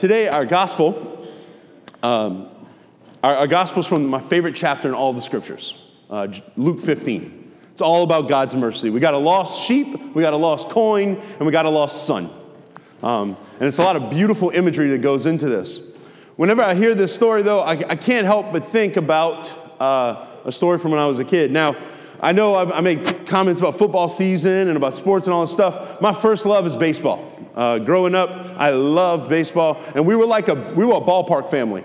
today, our gospel, um, our, our gospel is from my favorite chapter in all the scriptures, uh, Luke 15. It's all about God's mercy. We got a lost sheep, we got a lost coin, and we got a lost son. Um, and it's a lot of beautiful imagery that goes into this. Whenever I hear this story, though, I, I can't help but think about uh, a story from when I was a kid. Now, I know I, I make comments about football season and about sports and all this stuff. My first love is baseball. Uh, growing up, I loved baseball, and we were like a we were a ballpark family.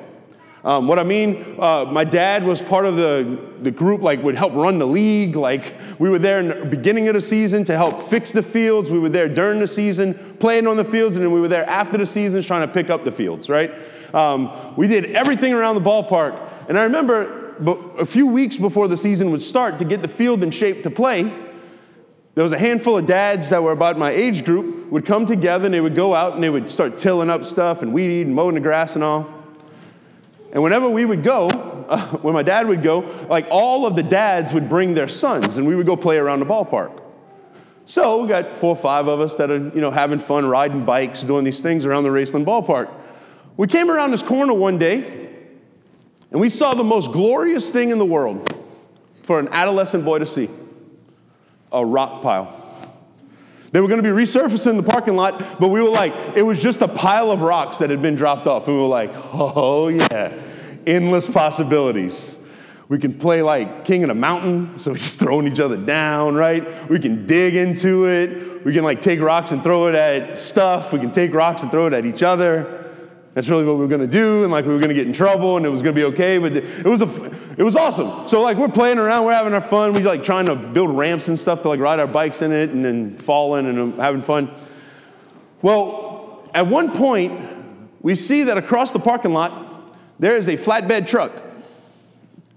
Um, what I mean, uh, my dad was part of the, the group, like, would help run the league. Like, we were there in the beginning of the season to help fix the fields. We were there during the season, playing on the fields, and then we were there after the season trying to pick up the fields, right? Um, we did everything around the ballpark. And I remember a few weeks before the season would start to get the field in shape to play, there was a handful of dads that were about my age group would come together and they would go out and they would start tilling up stuff and weed eating, mowing the grass and all. And whenever we would go, uh, when my dad would go, like all of the dads would bring their sons and we would go play around the ballpark. So we got four or five of us that are, you know, having fun riding bikes, doing these things around the Raceland ballpark. We came around this corner one day and we saw the most glorious thing in the world for an adolescent boy to see a rock pile. They were going to be resurfacing the parking lot, but we were like, it was just a pile of rocks that had been dropped off. And we were like, oh yeah, endless possibilities. We can play like king in a mountain, so we're just throwing each other down, right? We can dig into it. We can like take rocks and throw it at stuff. We can take rocks and throw it at each other. That's really what we were going to do, and like we were going to get in trouble, and it was going to be okay. But it was a, it was awesome. So like we're playing around, we're having our fun. We like trying to build ramps and stuff to like ride our bikes in it, and then falling and um, having fun. Well, at one point, we see that across the parking lot there is a flatbed truck.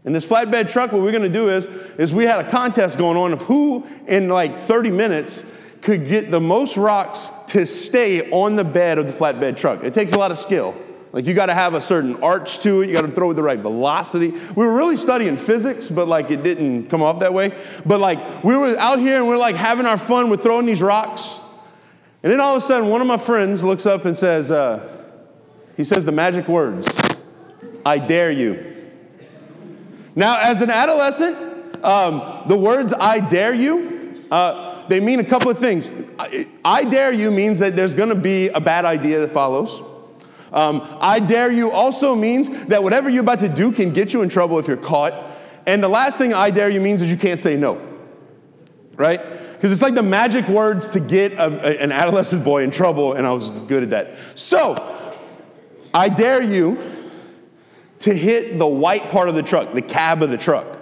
And this flatbed truck, what we're going to do is, is we had a contest going on of who in like 30 minutes could get the most rocks to stay on the bed of the flatbed truck. It takes a lot of skill. Like you got to have a certain arch to it. You got to throw with the right velocity. We were really studying physics, but like it didn't come off that way. But like we were out here and we're like having our fun with throwing these rocks. And then all of a sudden, one of my friends looks up and says, uh, he says the magic words, I dare you. Now, as an adolescent, um, the words I dare you, uh, they mean a couple of things. I, I dare you means that there's going to be a bad idea that follows. Um, I dare you also means that whatever you're about to do can get you in trouble if you're caught. And the last thing I dare you means is you can't say no. Right? Because it's like the magic words to get a, a, an adolescent boy in trouble, and I was good at that. So, I dare you to hit the white part of the truck, the cab of the truck.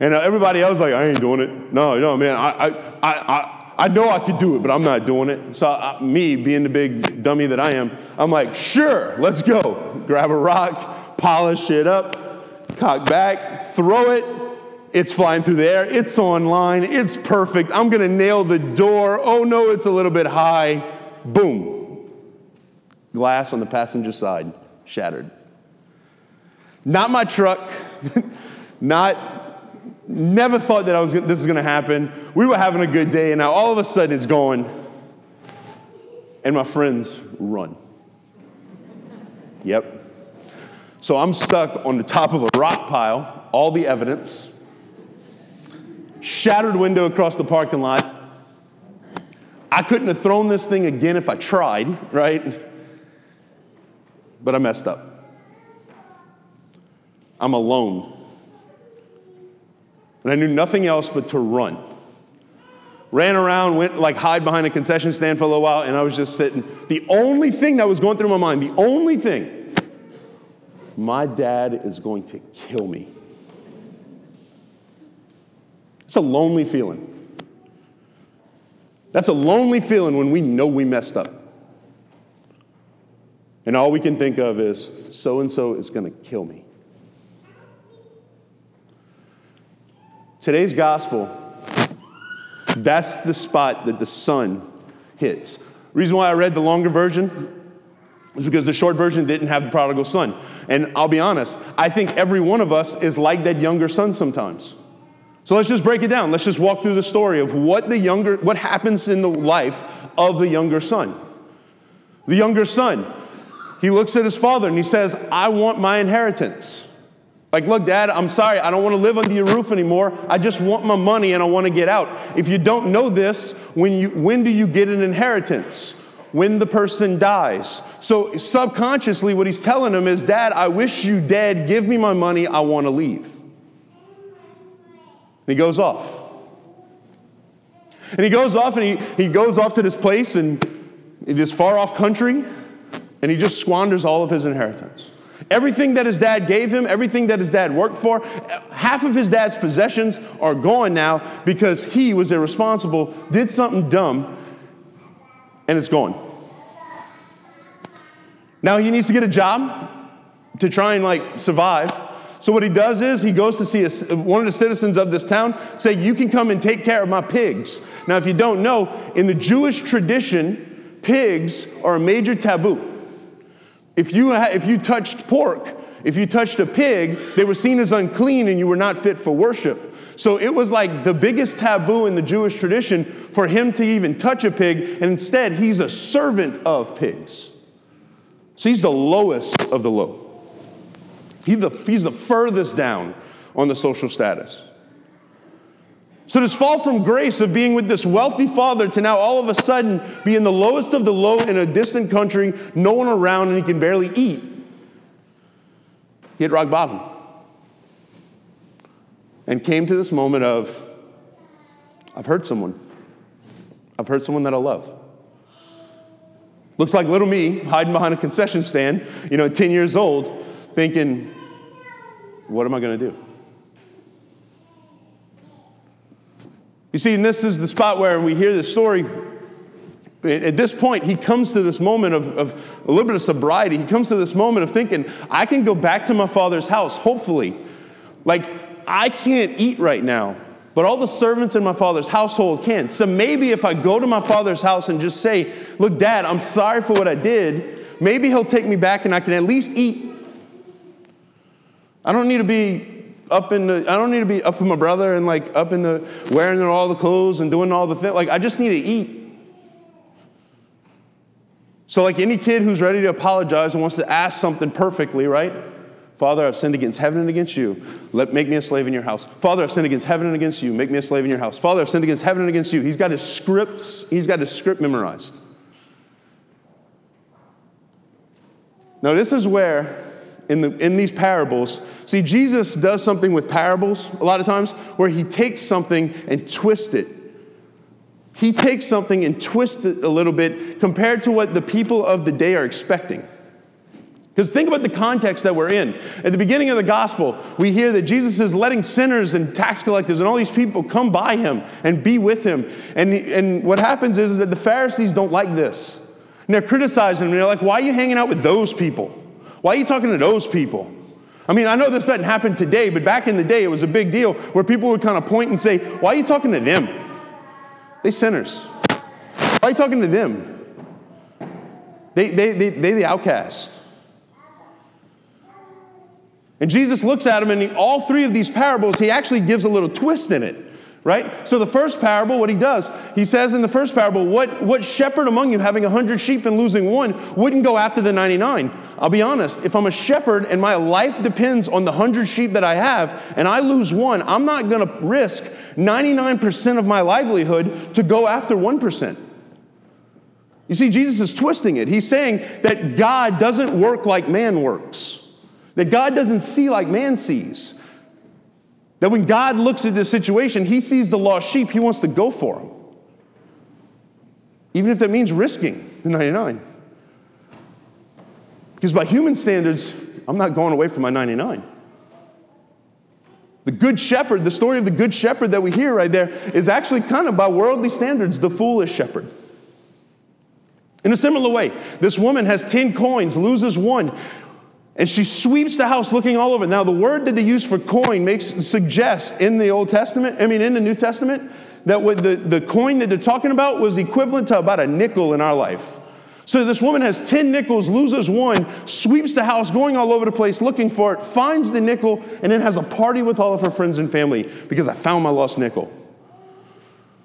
And uh, everybody else like, I ain't doing it. No, no, man, I, I, I, I know I could do it, but I'm not doing it. So uh, me, being the big dummy that I am, I'm like, sure, let's go. Grab a rock, polish it up, cock back, throw it. It's flying through the air. It's on line. It's perfect. I'm going to nail the door. Oh no, it's a little bit high. Boom. Glass on the passenger side shattered. Not my truck. Not Never thought that I was, this was going to happen. We were having a good day, and now all of a sudden it's going, and my friends run. Yep. So I'm stuck on the top of a rock pile, all the evidence, shattered window across the parking lot. I couldn't have thrown this thing again if I tried, right? But I messed up. I'm alone and I knew nothing else but to run. Ran around, went like hide behind a concession stand for a little while, and I was just sitting. The only thing that was going through my mind, the only thing, my dad is going to kill me. It's a lonely feeling. That's a lonely feeling when we know we messed up. And all we can think of is so and so is going to kill me. Today's gospel, that's the spot that the son hits. reason why I read the longer version is because the short version didn't have the prodigal son. And I'll be honest, I think every one of us is like that younger son sometimes. So let's just break it down. Let's just walk through the story of what the younger what happens in the life of the younger son. The younger son, he looks at his father and he says, I want my inheritance. Like, look, dad, I'm sorry, I don't want to live under your roof anymore. I just want my money and I want to get out. If you don't know this, when, you, when do you get an inheritance? When the person dies. So, subconsciously, what he's telling him is, Dad, I wish you dead. Give me my money. I want to leave. And he goes off. And he goes off and he, he goes off to this place in this far off country and he just squanders all of his inheritance. Everything that his dad gave him, everything that his dad worked for, half of his dad's possessions are gone now because he was irresponsible, did something dumb, and it's gone. Now he needs to get a job to try and like survive. So what he does is he goes to see a, one of the citizens of this town, say, "You can come and take care of my pigs." Now, if you don't know, in the Jewish tradition, pigs are a major taboo. If you, if you touched pork, if you touched a pig, they were seen as unclean and you were not fit for worship. So it was like the biggest taboo in the Jewish tradition for him to even touch a pig, and instead, he's a servant of pigs. So he's the lowest of the low. He's the, he's the furthest down on the social status. So, this fall from grace of being with this wealthy father to now all of a sudden be in the lowest of the low in a distant country, no one around, and he can barely eat. He hit rock bottom. And came to this moment of, I've hurt someone. I've hurt someone that I love. Looks like little me hiding behind a concession stand, you know, 10 years old, thinking, what am I going to do? You see, and this is the spot where we hear this story. At this point, he comes to this moment of, of a little bit of sobriety. He comes to this moment of thinking, I can go back to my father's house, hopefully. Like, I can't eat right now, but all the servants in my father's household can. So maybe if I go to my father's house and just say, Look, dad, I'm sorry for what I did, maybe he'll take me back and I can at least eat. I don't need to be up in the, I don't need to be up with my brother and like up in the, wearing all the clothes and doing all the things. Like, I just need to eat. So, like any kid who's ready to apologize and wants to ask something perfectly, right? Father, I've sinned against heaven and against you. Let make me a slave in your house. Father, I've sinned against heaven and against you. Make me a slave in your house. Father, I've sinned against heaven and against you. He's got his scripts, he's got his script memorized. Now, this is where in, the, in these parables. See, Jesus does something with parables a lot of times where he takes something and twists it. He takes something and twists it a little bit compared to what the people of the day are expecting. Because think about the context that we're in. At the beginning of the gospel, we hear that Jesus is letting sinners and tax collectors and all these people come by him and be with him. And, and what happens is, is that the Pharisees don't like this. And they're criticizing him. They're like, why are you hanging out with those people? Why are you talking to those people? I mean, I know this doesn't happen today, but back in the day, it was a big deal where people would kind of point and say, Why are you talking to them? They sinners. Why are you talking to them? They, they, they, they the outcast. And Jesus looks at them, and in all three of these parables, he actually gives a little twist in it right? So the first parable, what he does, he says in the first parable, what, what shepherd among you having a hundred sheep and losing one wouldn't go after the 99? I'll be honest, if I'm a shepherd and my life depends on the hundred sheep that I have and I lose one, I'm not gonna risk 99% of my livelihood to go after 1%. You see, Jesus is twisting it. He's saying that God doesn't work like man works. That God doesn't see like man sees. That when God looks at this situation, he sees the lost sheep, he wants to go for them. Even if that means risking the 99. Because by human standards, I'm not going away from my 99. The good shepherd, the story of the good shepherd that we hear right there, is actually kind of by worldly standards the foolish shepherd. In a similar way, this woman has 10 coins, loses one. And she sweeps the house looking all over. Now, the word that they use for coin makes suggest in the Old Testament, I mean, in the New Testament, that what the, the coin that they're talking about was equivalent to about a nickel in our life. So this woman has 10 nickels, loses one, sweeps the house, going all over the place looking for it, finds the nickel, and then has a party with all of her friends and family because I found my lost nickel.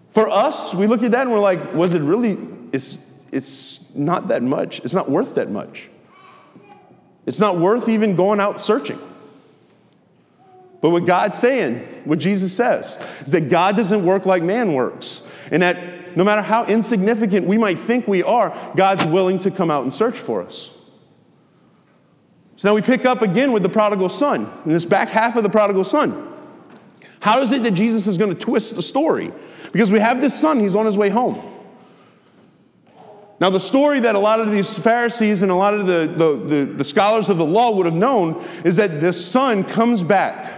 For us, we look at that and we're like, was it really? It's, it's not that much. It's not worth that much. It's not worth even going out searching. But what God's saying, what Jesus says, is that God doesn't work like man works. And that no matter how insignificant we might think we are, God's willing to come out and search for us. So now we pick up again with the prodigal son, in this back half of the prodigal son. How is it that Jesus is going to twist the story? Because we have this son, he's on his way home. Now, the story that a lot of these Pharisees and a lot of the, the, the, the scholars of the law would have known is that this son comes back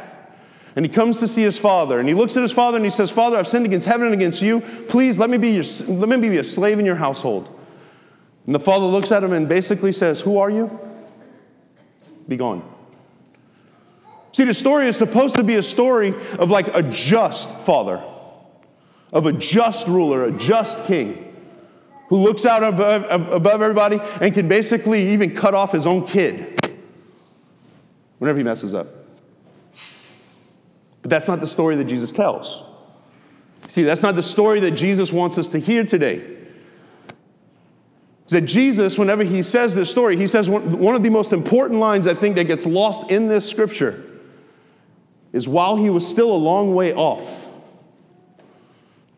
and he comes to see his father, and he looks at his father and he says, Father, I've sinned against heaven and against you. Please let me be, your, let me be a slave in your household. And the father looks at him and basically says, Who are you? Be gone. See, the story is supposed to be a story of like a just father, of a just ruler, a just king who looks out above, above everybody and can basically even cut off his own kid whenever he messes up. But that's not the story that Jesus tells. See, that's not the story that Jesus wants us to hear today. That Jesus, whenever he says this story, he says one of the most important lines I think that gets lost in this scripture is while he was still a long way off,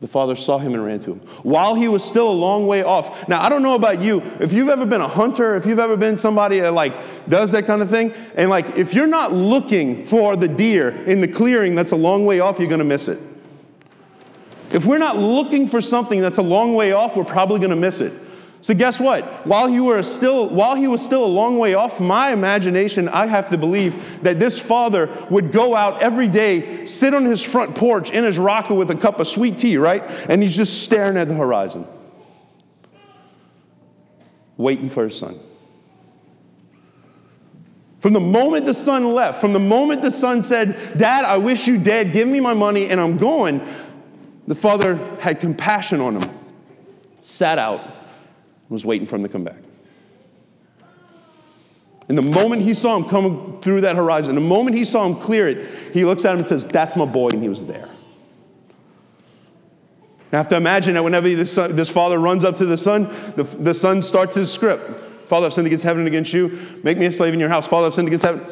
the father saw him and ran to him. While he was still a long way off. Now, I don't know about you. If you've ever been a hunter, if you've ever been somebody that like does that kind of thing, and like if you're not looking for the deer in the clearing that's a long way off, you're gonna miss it. If we're not looking for something that's a long way off, we're probably gonna miss it. So guess what? While he, were still, while he was still a long way off, my imagination, I have to believe that this father would go out every day, sit on his front porch in his rocker with a cup of sweet tea, right? And he's just staring at the horizon, waiting for his son. From the moment the son left, from the moment the son said, Dad, I wish you dead, give me my money, and I'm going, the father had compassion on him, sat out, was waiting for him to come back. And the moment he saw him come through that horizon, the moment he saw him clear it, he looks at him and says, That's my boy, and he was there. I have to imagine that whenever this, son, this father runs up to the son, the, the son starts his script. Father, I've sinned against heaven and against you. Make me a slave in your house. Father, I've sinned against heaven.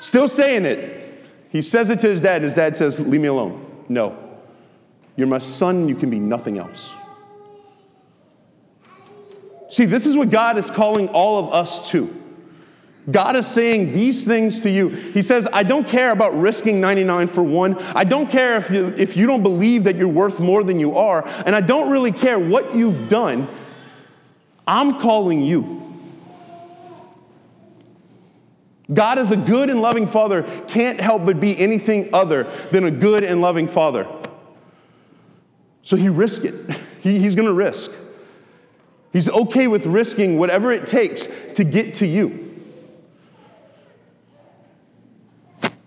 Still saying it. He says it to his dad, and his dad says, Leave me alone. No. You're my son, you can be nothing else. See, this is what God is calling all of us to. God is saying these things to you. He says, I don't care about risking 99 for one. I don't care if you, if you don't believe that you're worth more than you are. And I don't really care what you've done. I'm calling you. God, as a good and loving father, can't help but be anything other than a good and loving father. So he risked it. He, he's going to risk. He's okay with risking whatever it takes to get to you.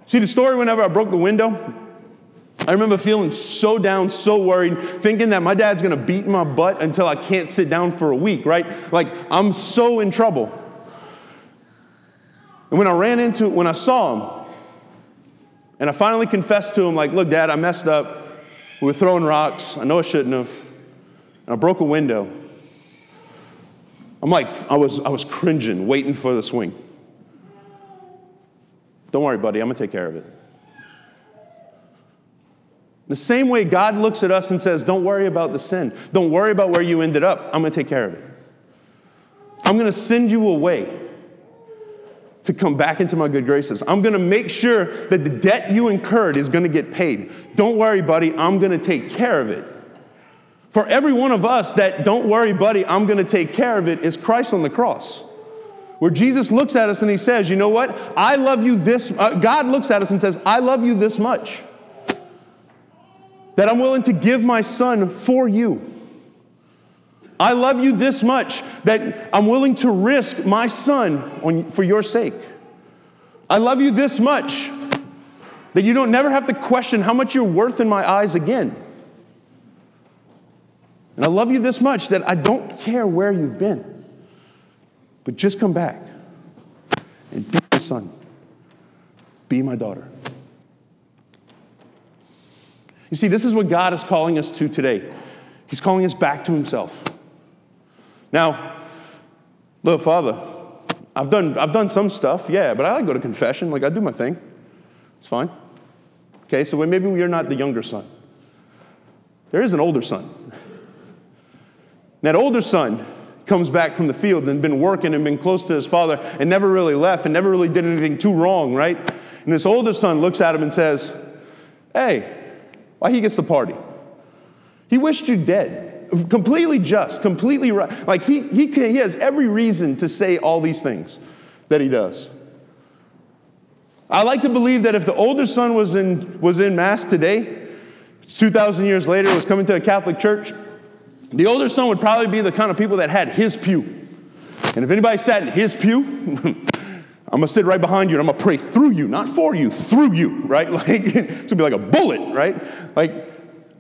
See the story whenever I broke the window? I remember feeling so down, so worried, thinking that my dad's gonna beat my butt until I can't sit down for a week, right? Like, I'm so in trouble. And when I ran into it, when I saw him, and I finally confessed to him, like, look, dad, I messed up. We were throwing rocks. I know I shouldn't have. And I broke a window. I'm like, I was, I was cringing, waiting for the swing. Don't worry, buddy, I'm gonna take care of it. The same way God looks at us and says, Don't worry about the sin. Don't worry about where you ended up. I'm gonna take care of it. I'm gonna send you away to come back into my good graces. I'm gonna make sure that the debt you incurred is gonna get paid. Don't worry, buddy, I'm gonna take care of it. For every one of us that don't worry, buddy, I'm going to take care of it is Christ on the cross. Where Jesus looks at us and he says, You know what? I love you this, uh, God looks at us and says, I love you this much that I'm willing to give my son for you. I love you this much that I'm willing to risk my son on, for your sake. I love you this much that you don't never have to question how much you're worth in my eyes again. And I love you this much that I don't care where you've been, but just come back and be my son, be my daughter. You see, this is what God is calling us to today. He's calling us back to Himself. Now, little Father, I've done, I've done some stuff, yeah, but I like go to confession. Like, I do my thing. It's fine. Okay, so maybe you're not the younger son. There is an older son. That older son comes back from the field and been working and been close to his father and never really left and never really did anything too wrong, right? And this older son looks at him and says, Hey, why he gets the party? He wished you dead. Completely just, completely right. Like he, he, can, he has every reason to say all these things that he does. I like to believe that if the older son was in, was in Mass today, 2,000 years later, was coming to a Catholic church, the older son would probably be the kind of people that had his pew. And if anybody sat in his pew, I'm gonna sit right behind you and I'm gonna pray through you, not for you, through you, right? Like it's gonna be like a bullet, right? Like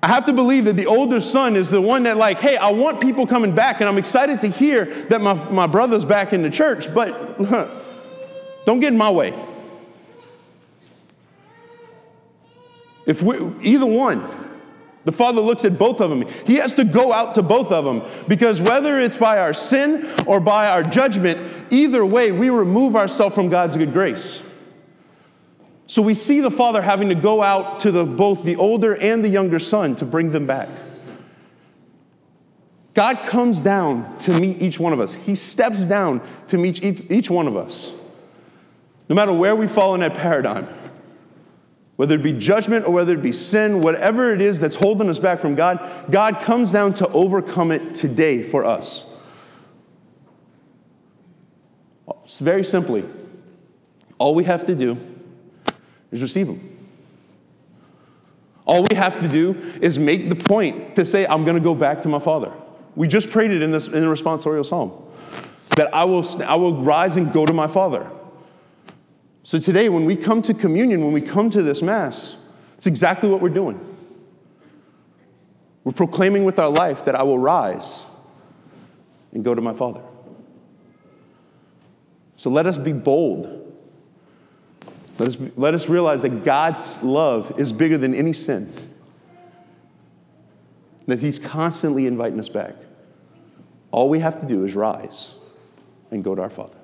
I have to believe that the older son is the one that, like, hey, I want people coming back, and I'm excited to hear that my, my brother's back in the church, but don't get in my way. If we, either one, the father looks at both of them. He has to go out to both of them because whether it's by our sin or by our judgment, either way, we remove ourselves from God's good grace. So we see the father having to go out to the, both the older and the younger son to bring them back. God comes down to meet each one of us. He steps down to meet each, each one of us. No matter where we fall in that paradigm whether it be judgment or whether it be sin, whatever it is that's holding us back from God, God comes down to overcome it today for us. Very simply, all we have to do is receive Him. All we have to do is make the point to say, I'm going to go back to my Father. We just prayed it in, this, in the responsorial psalm that I will, I will rise and go to my Father. So today, when we come to communion, when we come to this Mass, it's exactly what we're doing. We're proclaiming with our life that I will rise and go to my Father. So let us be bold. Let us, let us realize that God's love is bigger than any sin, that He's constantly inviting us back. All we have to do is rise and go to our Father.